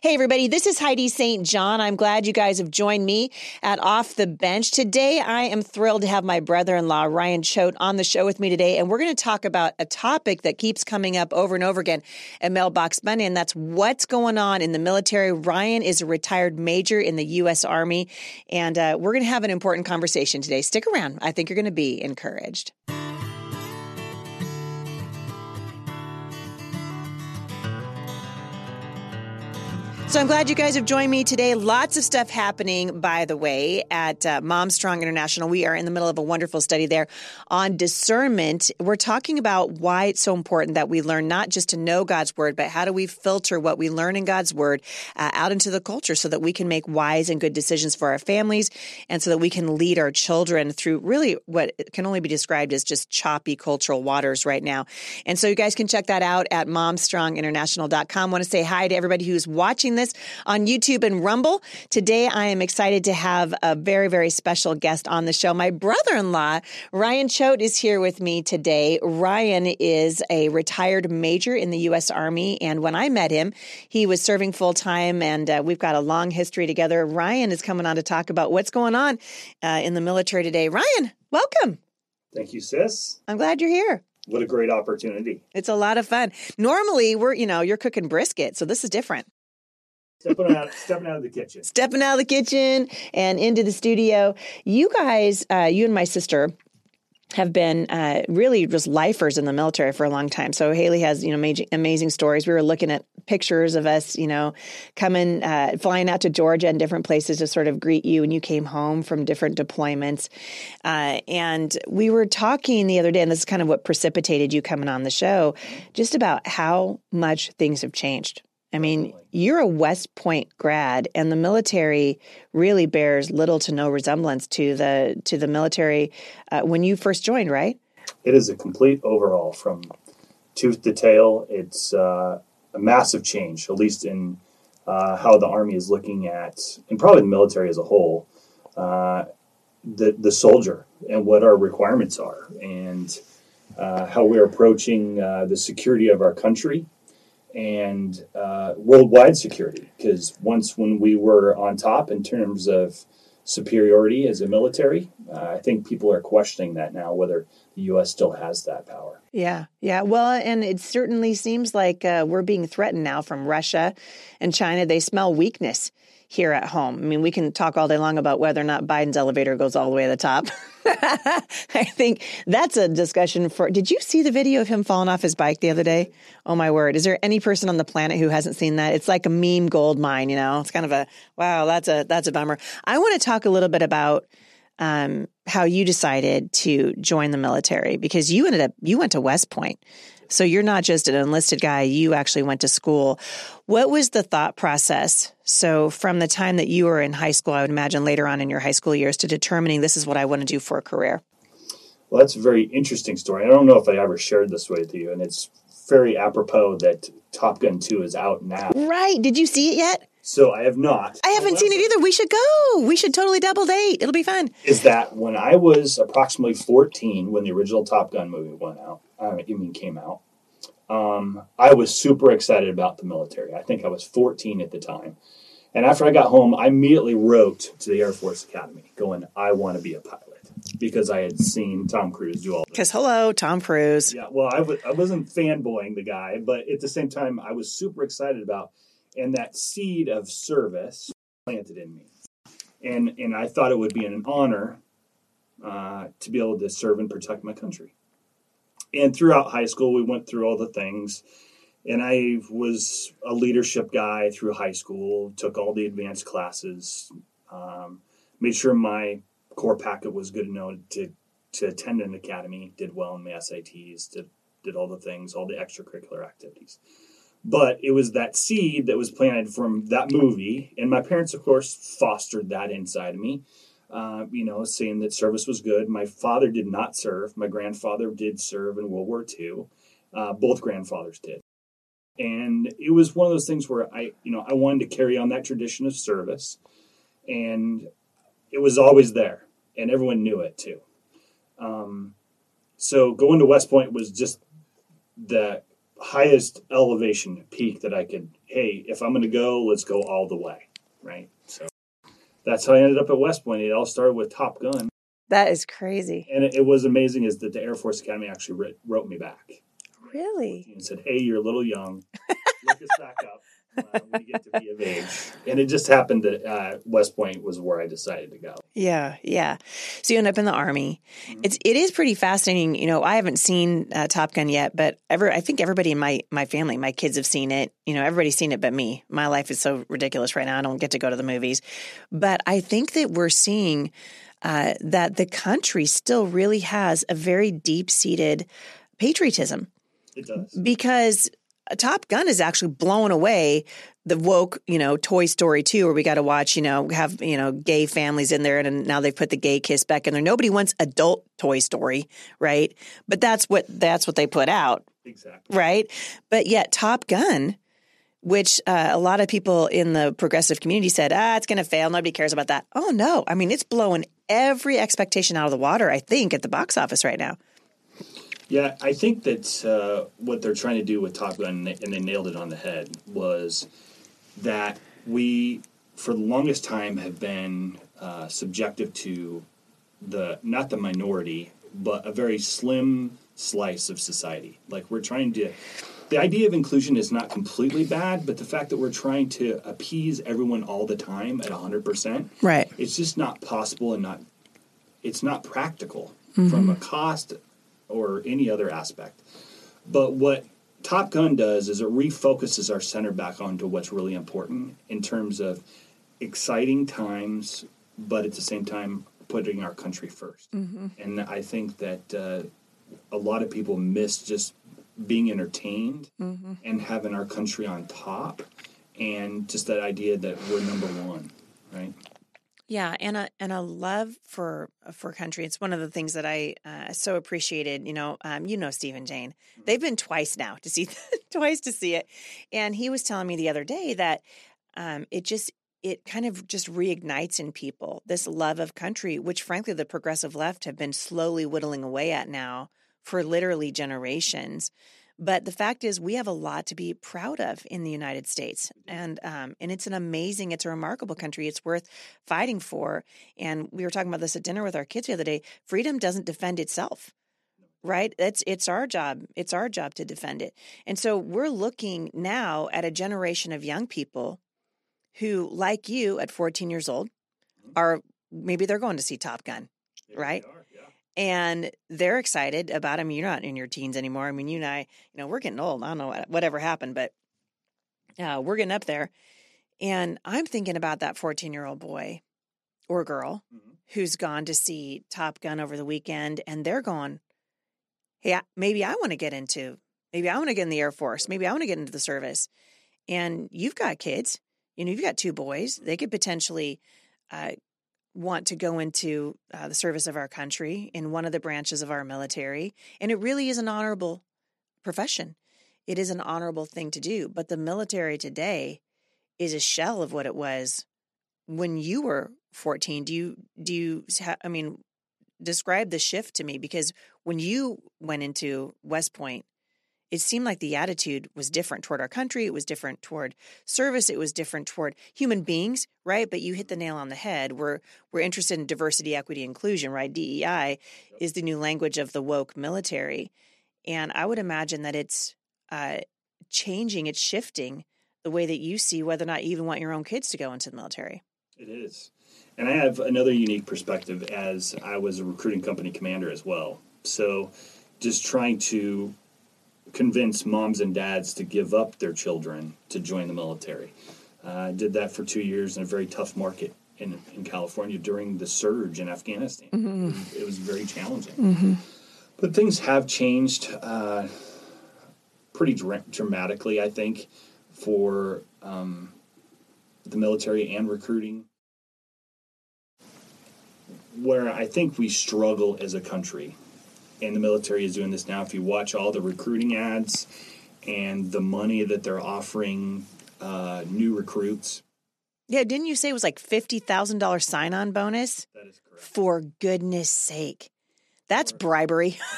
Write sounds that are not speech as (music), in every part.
Hey, everybody, this is Heidi St. John. I'm glad you guys have joined me at Off the Bench. Today, I am thrilled to have my brother in law, Ryan Choate, on the show with me today. And we're going to talk about a topic that keeps coming up over and over again at Mailbox Monday, and that's what's going on in the military. Ryan is a retired major in the U.S. Army, and uh, we're going to have an important conversation today. Stick around. I think you're going to be encouraged. So I'm glad you guys have joined me today. Lots of stuff happening, by the way, at uh, Mom Strong International. We are in the middle of a wonderful study there on discernment. We're talking about why it's so important that we learn not just to know God's word, but how do we filter what we learn in God's word uh, out into the culture so that we can make wise and good decisions for our families and so that we can lead our children through really what can only be described as just choppy cultural waters right now. And so you guys can check that out at momstronginternational.com. I want to say hi to everybody who's watching this on YouTube and Rumble. Today, I am excited to have a very, very special guest on the show. My brother in law, Ryan Choate, is here with me today. Ryan is a retired major in the U.S. Army. And when I met him, he was serving full time, and uh, we've got a long history together. Ryan is coming on to talk about what's going on uh, in the military today. Ryan, welcome. Thank you, sis. I'm glad you're here. What a great opportunity. It's a lot of fun. Normally, we're, you know, you're cooking brisket, so this is different. Stepping out, stepping out of the kitchen. Stepping out of the kitchen and into the studio. You guys, uh, you and my sister, have been uh, really just lifers in the military for a long time. So Haley has, you know, amazing, amazing stories. We were looking at pictures of us, you know, coming, uh, flying out to Georgia and different places to sort of greet you when you came home from different deployments. Uh, and we were talking the other day, and this is kind of what precipitated you coming on the show, just about how much things have changed I mean, you're a West Point grad, and the military really bears little to no resemblance to the to the military uh, when you first joined, right? It is a complete overhaul from tooth to tail. It's uh, a massive change, at least in uh, how the Army is looking at, and probably the military as a whole, uh, the the soldier and what our requirements are, and uh, how we're approaching uh, the security of our country and uh, worldwide security. Because once when we were on top in terms of superiority as a military, uh, I think people are questioning that now whether the U.S. still has that power. Yeah, yeah. Well, and it certainly seems like uh, we're being threatened now from Russia and China. They smell weakness here at home. I mean, we can talk all day long about whether or not Biden's elevator goes all the way to the top. (laughs) I think that's a discussion for. Did you see the video of him falling off his bike the other day? Oh my word! Is there any person on the planet who hasn't seen that? It's like a meme gold mine. You know, it's kind of a wow. That's a that's a bummer. I want to talk a little bit about um, how you decided to join the military because you ended up you went to West Point. So you're not just an enlisted guy, you actually went to school. What was the thought process? So from the time that you were in high school, I would imagine later on in your high school years to determining this is what I want to do for a career. Well, that's a very interesting story. I don't know if I ever shared this with you, and it's very apropos that Top Gun 2 is out now. Right. Did you see it yet? So I have not. I haven't seen it either. We should go. We should totally double date. It'll be fun. Is that when I was approximately 14 when the original Top Gun movie went out, I mean, came out, um, I was super excited about the military. I think I was 14 at the time. And after I got home, I immediately wrote to the Air Force Academy going, I want to be a pilot because I had seen Tom Cruise do all this. Because, hello, Tom Cruise. Yeah, well, I w- I wasn't fanboying the guy, but at the same time, I was super excited about and that seed of service planted in me. And, and I thought it would be an honor uh, to be able to serve and protect my country. And throughout high school, we went through all the things. And I was a leadership guy through high school, took all the advanced classes, um, made sure my core packet was good enough to, to attend an academy, did well in my SATs, did, did all the things, all the extracurricular activities. But it was that seed that was planted from that movie. And my parents, of course, fostered that inside of me. Uh, you know, saying that service was good. My father did not serve. My grandfather did serve in World War II. Uh, both grandfathers did. And it was one of those things where I, you know, I wanted to carry on that tradition of service. And it was always there. And everyone knew it too. Um, so going to West Point was just the highest elevation peak that I could hey, if I'm going to go, let's go all the way, right? So that's how I ended up at West Point. It all started with Top Gun. That is crazy. And it, it was amazing is that the Air Force Academy actually writ, wrote me back Really? and said, hey, you're a little young. (laughs) Look us back up uh, when you get to be of age. And it just happened that uh, West Point was where I decided to go. Yeah, yeah. So you end up in the army. Mm-hmm. It's it is pretty fascinating. You know, I haven't seen uh, Top Gun yet, but ever I think everybody in my my family, my kids have seen it. You know, everybody's seen it, but me. My life is so ridiculous right now. I don't get to go to the movies, but I think that we're seeing uh, that the country still really has a very deep seated patriotism It does. because Top Gun is actually blowing away the woke, you know, Toy Story 2, where we got to watch, you know, have, you know, gay families in there. And now they've put the gay kiss back in there. Nobody wants adult Toy Story, right? But that's what, that's what they put out, Exactly. right? But yet Top Gun, which uh, a lot of people in the progressive community said, ah, it's going to fail. Nobody cares about that. Oh, no. I mean, it's blowing every expectation out of the water, I think, at the box office right now. Yeah, I think that uh, what they're trying to do with Top Gun, and they, and they nailed it on the head, was that we, for the longest time, have been uh, subjective to the not the minority, but a very slim slice of society. Like we're trying to. The idea of inclusion is not completely bad, but the fact that we're trying to appease everyone all the time at 100%, Right. it's just not possible and not it's not practical Mm-hmm. from a cost or any other aspect but what top gun does is it refocuses our center back onto what's really important in terms of exciting times but at the same time putting our country 1st Mm-hmm. and i think that uh, a lot of people miss just being entertained Mm-hmm. and having our country on top and just that idea that we're number one right Yeah, and a and a love for for country. It's one of the things that I uh, so appreciated. You know, um, you know Stephen Jane. They've been twice now to see (laughs) twice to see it, and he was telling me the other day that um, it just it kind of just reignites in people this love of country, which frankly the progressive left have been slowly whittling away at now for literally generations. But the fact is, we have a lot to be proud of in the United States, and um, and it's an amazing, it's a remarkable country. It's worth fighting for. And we were talking about this at dinner with our kids the other day. Freedom doesn't defend itself, right? It's it's our job. It's our job to defend it. And so we're looking now at a generation of young people who, like you, at 14 years old, are maybe they're going to see Top Gun Right. We are, yeah. and they're excited about. I mean, you're not in your teens anymore. I mean, you and I, you know, we're getting old. I don't know what, whatever happened, but uh, we're getting up there. And I'm thinking about that 14 year old boy or girl Mhm. who's gone to see Top Gun over the weekend, and they're going, "Hey, maybe I want to get into, maybe I want to get in the Air Force, maybe I want to get into the service." And you've got kids, you know, you've got two boys. They could potentially uh, want to go into uh, the service of our country in one of the branches of our military, and it really is an honorable profession. It is an honorable thing to do, but the military today is a shell of what it was when you were 14 do you do you i mean describe the shift to me because when you went into west point it seemed like the attitude was different toward our country it was different toward service it was different toward human beings right but you hit the nail on the head we're we're interested in diversity equity inclusion right dei is the new language of the woke military and i would imagine that it's uh, changing it's shifting the way that you see whether or not you even want your own kids to go into the military It is. And I have another unique perspective as I was a recruiting company commander as well. So just trying to convince moms and dads to give up their children to join the military. Uh, I did that for two years in a very tough market in, in California during the surge in Afghanistan. It, was, it was very challenging. But things have changed uh, pretty dra- dramatically, I think, for um, the military and recruiting where I think we struggle as a country, and the military is doing this now. If you watch all the recruiting ads and the money that they're offering uh, new recruits, yeah didn't you say it was like $50000 sign-on bonus? That is correct. for goodness sake. That's bribery. (laughs)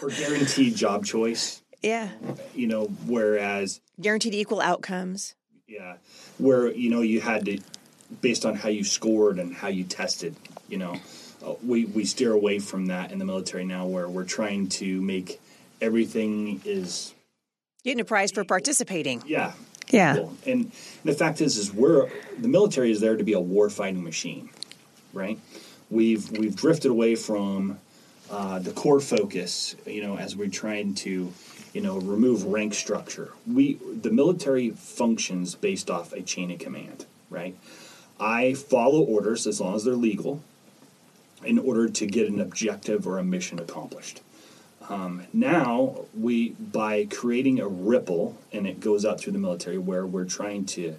For guaranteed job choice, yeah. You know, whereas guaranteed equal outcomes. Yeah, where you know you had to, based on how you scored and how you tested. You know, we we steer away from that in the military now, where we're trying to make everything is Getting a prize for participating. yeah Yeah. equal. And the fact is, is we're the military is there to be a war fighting machine, right? We've we've drifted away from uh, the core focus, you know, as we're trying to, you know, remove rank structure. We the military functions based off a chain of command, right? I follow orders as long as they're legal, in order to get an objective or a mission accomplished. Um, now we by creating a ripple and it goes out through the military where we're trying to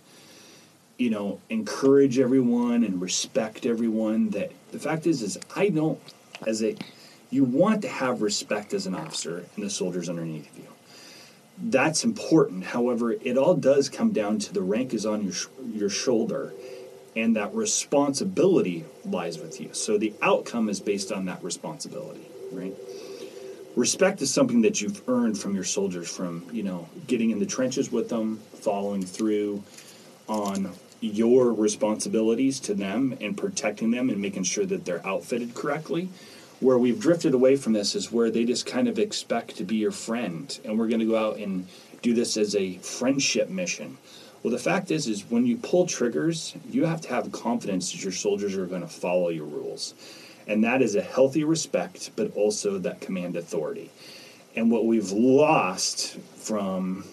you know encourage everyone and respect everyone that the fact is is i don't as a you want to have respect as an officer and the soldiers underneath you. That's important. However it all does come down to the rank is on your sh- your shoulder and that responsibility lies with you. So the outcome is based on that responsibility right? Respect is something that you've earned from your soldiers from you know getting in the trenches with them following through on your responsibilities to them and protecting them and making sure that they're outfitted correctly. Where we've drifted away from this is where they just kind of expect to be your friend. And we're going to go out and do this as a friendship mission well the fact is is when you pull triggers you have to have confidence that your soldiers are going to follow your rules. And that is a healthy respect but also that command authority. And what we've lost from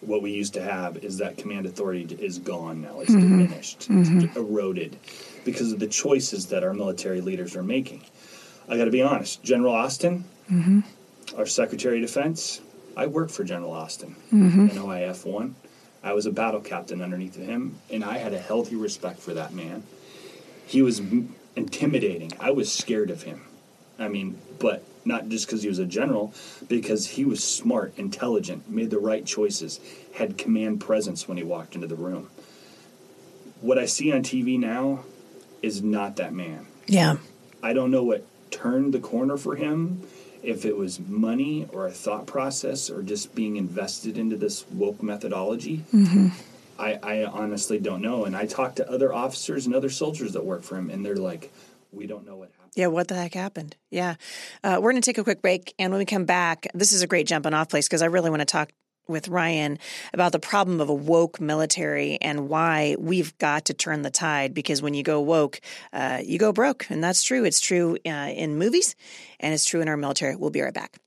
what we used to have is that command authority is gone now. It's mm-hmm. diminished. It's mm-hmm. eroded because of the choices that our military leaders are making. I got to be honest general austin mm-hmm. our secretary of defense i worked for general austin. In oif 1 i was a battle captain underneath him and i had a healthy respect for that man he was m- intimidating. I was scared of him. I mean, but not just because he was a general, because he was smart, intelligent, made the right choices, had command presence when he walked into the room. What I see on TV now is not that man. Yeah. I don't know what turned the corner for him, if it was money or a thought process or just being invested into this woke methodology. I, I honestly don't know. And I talked to other officers and other soldiers that work for him, and they're like, we don't know what happened. Yeah, what the heck happened? Yeah. Uh, we're going to take a quick break. And when we come back, this is a great jumping off place because I really want to talk with Ryan about the problem of a woke military and why we've got to turn the tide because when you go woke, uh, you go broke. And that's true. It's true uh, in movies and it's true in our military. We'll be right back.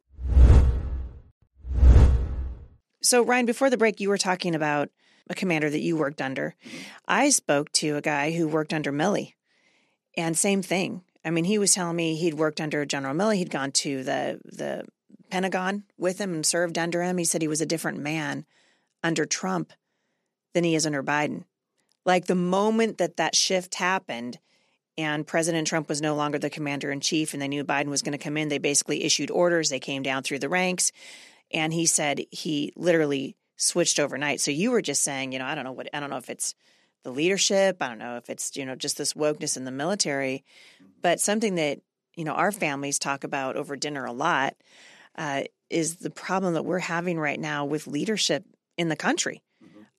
So, Ryan, before the break, you were talking about a commander that you worked under. I spoke to a guy who worked under Milley, and same thing. I mean, he was telling me he'd worked under General Milley. He'd gone to the the Pentagon with him and served under him. He said he was a different man under Trump than he is under Biden. Like the moment that that shift happened and President Trump was no longer the commander in chief and they knew Biden was going to come in, they basically issued orders. They came down through the ranks. And he said he literally switched overnight. So you were just saying, you know, I don't know what, I don't know if it's the leadership. I don't know if it's, you know, just this wokeness in the military, but something that, you know, our families talk about over dinner a lot uh, is the problem that we're having right now with leadership in the country.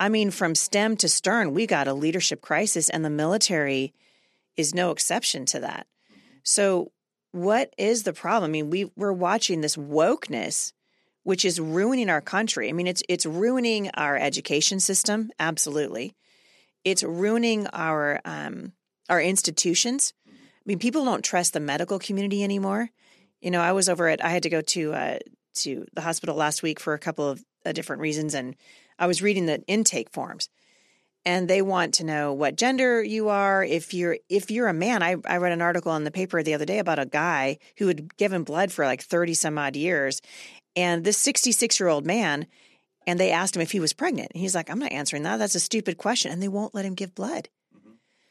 I mean, from STEM to Stern, we got a leadership crisis, and the military is no exception to that. So, what is the problem? I mean, we we're watching this wokeness, which is ruining our country. I mean, it's it's ruining our education system, absolutely. It's ruining our um, our institutions. I mean, people don't trust the medical community anymore. You know, I was over at I had to go to uh, to the hospital last week for a couple of uh, different reasons, and I was reading the intake forms, and they want to know what gender you are. If you're if you're a man, I I read an article in the paper the other day about a guy who had given blood for like thirty some odd years, and this sixty six year old man, and they asked him if he was pregnant. And he's like, I'm not answering that. That's a stupid question, and they won't let him give blood.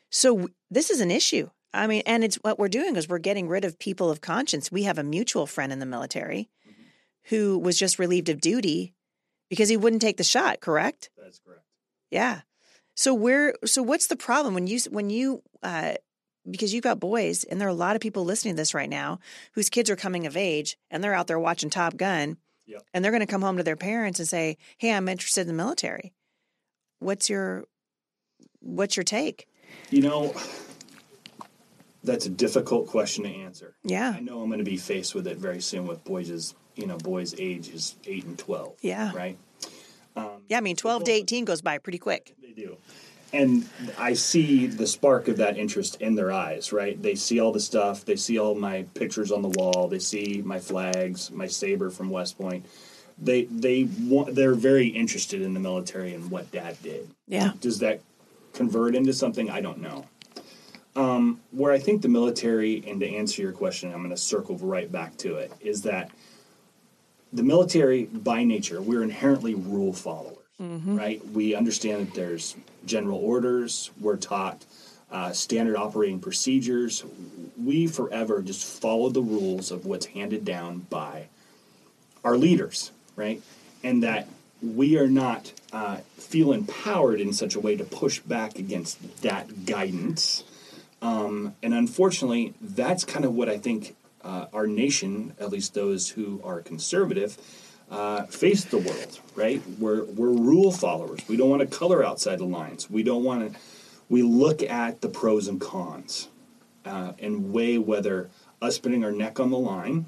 So w- this is an issue. I mean, and it's what we're doing is we're getting rid of people of conscience. We have a mutual friend in the military who was just relieved of duty because he wouldn't take the shot, correct? That's correct. Yeah. So where so what's the problem when you when you uh because you've got boys and there are a lot of people listening to this right now whose kids are coming of age and they're out there watching Top Gun Yep. and they're going to come home to their parents and say, "Hey, I'm interested in the military." what's your what's your take? You know, that's a difficult question to answer. Yeah. I know I'm going to be faced with it very soon with boys' you know boys' age is eight and twelve. Yeah. Right. Um, yeah, I mean, 12 to 18 goes by pretty quick. They do. And I see the spark of that interest in their eyes, right? They see all the stuff. They see all my pictures on the wall. They see my flags, my saber from West Point. They they want they're very interested in the military and what Dad did. Yeah. Does that convert into something? I don't know. Um, where I think the military, and to answer your question, I'm going to circle right back to it, is that the military, by nature, we're inherently rule followers, right? We understand that there's general orders. We're taught uh, standard operating procedures. We forever just follow the rules of what's handed down by our leaders, right? And that we are not uh, feel empowered in such a way to push back against that guidance. Um, and unfortunately, that's kind of what I think uh, our nation, at least those who are conservative, uh, face the world. Right? We're we're rule followers. We don't want to color outside the lines. We don't want to. We look at the pros and cons uh, and weigh whether us putting our neck on the line,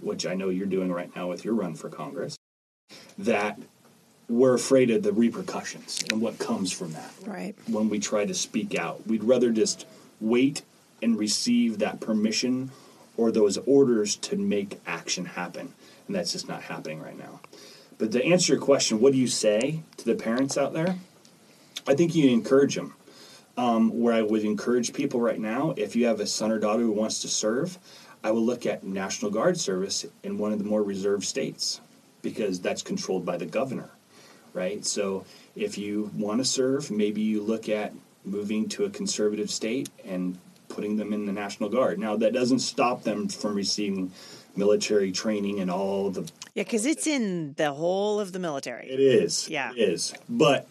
which I know you're doing right now with your run for Congress, that we're afraid of the repercussions and what comes from that Right. when we try to speak out. We'd rather just wait and receive that permission or those orders to make action happen. And that's just not happening right now. But to answer your question, what do you say to the parents out there? I think you encourage them. Um, where I would encourage people right now, if you have a son or daughter who wants to serve, I would look at National Guard service in one of the more reserved states because that's controlled by the governor, right? So if you want to serve, maybe you look at moving to a conservative state and putting them in the National Guard. Now, that doesn't stop them from receiving military training and all the Yeah, because it's in the whole of the military. it is. Yeah. It is. But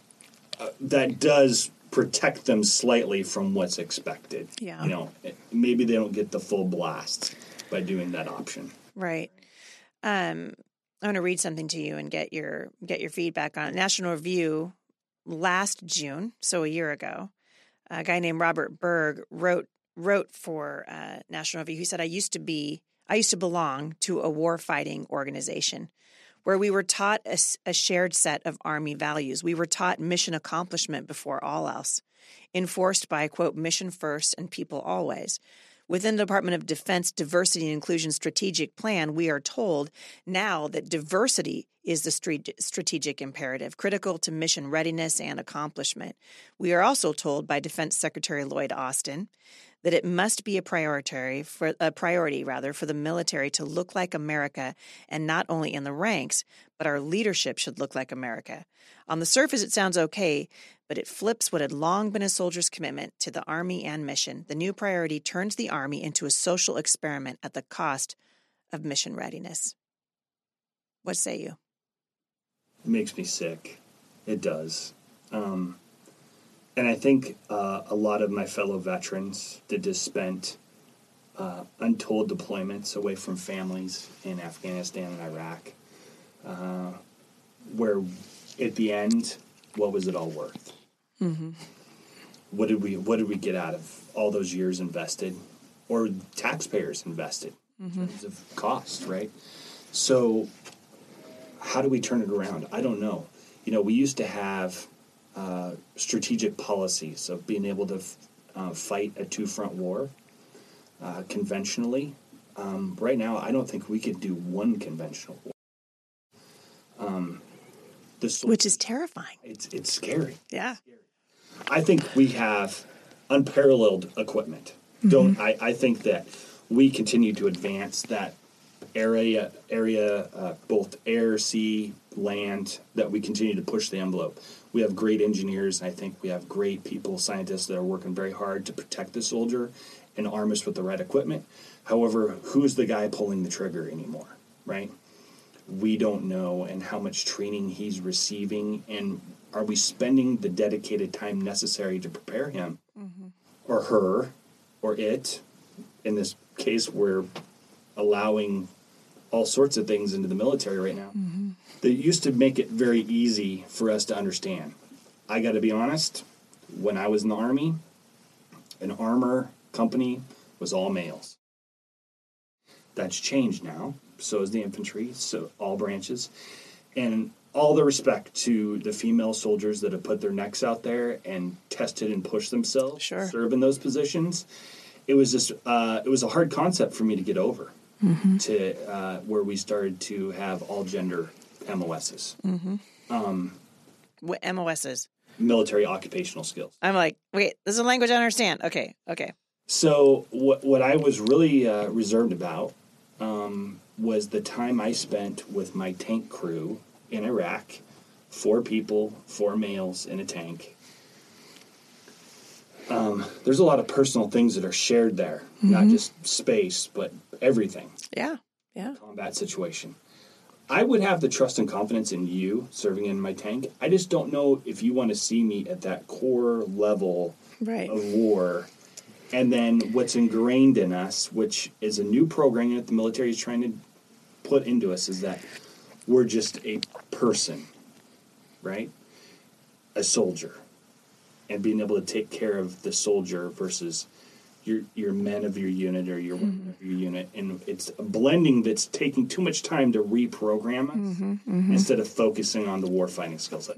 uh, that does protect them slightly from what's expected. Yeah. You know, maybe they don't get the full blast by doing that option. Right. Um, I want to read something to you and get your get your feedback on it. National Review last June, so a year ago, a guy named Robert Berg wrote wrote for uh, National Review. He said, "I used to be, I used to belong to a war fighting organization." Where we were taught a shared set of Army values. We were taught mission accomplishment before all else, enforced by, quote, mission first and people always. Within the Department of Defense Diversity and Inclusion Strategic Plan, we are told now that diversity is the strategic imperative, critical to mission readiness and accomplishment. We are also told by Defense Secretary Lloyd Austin that it must be a priority for a priority rather for the military to look like America and not only in the ranks, but our leadership should look like America. On the surface it sounds okay, but it flips what had long been a soldier's commitment to the army and mission. The new priority turns the army into a social experiment at the cost of mission readiness. What say you? It makes me sick. It does. Um, and I think uh, a lot of my fellow veterans that just spent uh, untold deployments away from families in Afghanistan and Iraq, uh, where at the end, what was it all worth? What did we What did we get out of all those years invested, or taxpayers invested in terms of cost? Right. So how do we turn it around? I don't know. You know, we used to have uh, strategic policies of being able to f- uh, fight a two front war uh, conventionally. Um, right now, I don't think we could do one conventional war. Um, the sol- Which is terrifying. it's it's scary. Yeah. I think we have unparalleled equipment. Don't I, I think that we continue to advance that area area uh, both air, sea, land that we continue to push the envelope. We have great engineers and I think we have great people, scientists that are working very hard to protect the soldier and arm us with the right equipment. However, who's the guy pulling the trigger anymore, right? we don't know and how much training he's receiving and are we spending the dedicated time necessary to prepare him or her or it in this case we're allowing all sorts of things into the military right now that used to make it very easy for us to understand I got to be honest, when I was in the Army, an armor company was all males. That's changed now. So is the infantry, so all branches. And all the respect to the female soldiers that have put their necks out there and tested and pushed themselves Sure. serve in those positions. It was just uh, it was a hard concept for me to get over to uh, where we started to have all gender MOSs, What MOSs? military occupational skills. I'm like, wait, this is a language I understand. Okay, okay. So what what I was really uh, reserved about um, was the time I spent with my tank crew in Iraq. Four people, four males in a tank. Um, there's a lot of personal things that are shared there, not just space, but everything. Yeah, yeah. Combat situation. I would have the trust and confidence in you serving in my tank. I just don't know if you want to see me at that core level Right. of war and then what's ingrained in us which is a new program that the military is trying to put into us is that we're just a person right a soldier and being able to take care of the soldier versus your your men of your unit or your women of mm-hmm. your unit and it's a blending that's taking too much time to reprogram us mm-hmm, mm-hmm. instead of focusing on the war fighting skills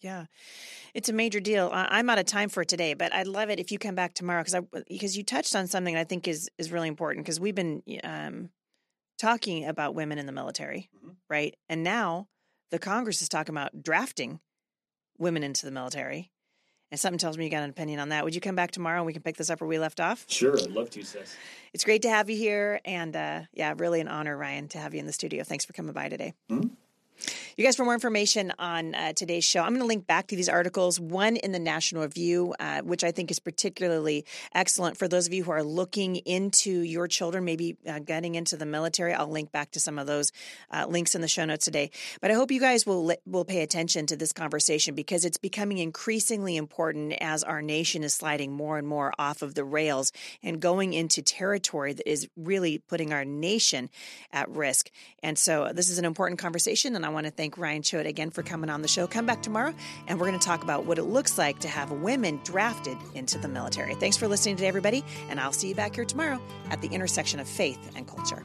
Yeah, it's a major deal. I- I'm out of time for today, but I'd love it if you come back tomorrow because because you touched on something that I think is is really important because we've been um, talking about women in the military, right? And now the Congress is talking about drafting women into the military. And something tells me you got an opinion on that. Would you come back tomorrow and we can pick this up where we left off? sure i'd love to sis It's great to have you here, and uh, yeah, really an honor, Ryan, to have you in the studio. Thanks for coming by today. You guys, for more information on uh, today's show, I'm going to link back to these articles. One in the National Review, uh, which I think is particularly excellent for those of you who are looking into your children, maybe uh, getting into the military. I'll link back to some of those uh, links in the show notes today. But I hope you guys will will pay attention to this conversation because it's becoming increasingly important as our nation is sliding more and more off of the rails and going into territory that is really putting our nation at risk. And so this is an important conversation, and I want to thank Ryan Choate again for coming on the show. Come back tomorrow, and we're going to talk about what it looks like to have women drafted into the military. Thanks for listening today, everybody, and I'll see you back here tomorrow at the intersection of faith and culture.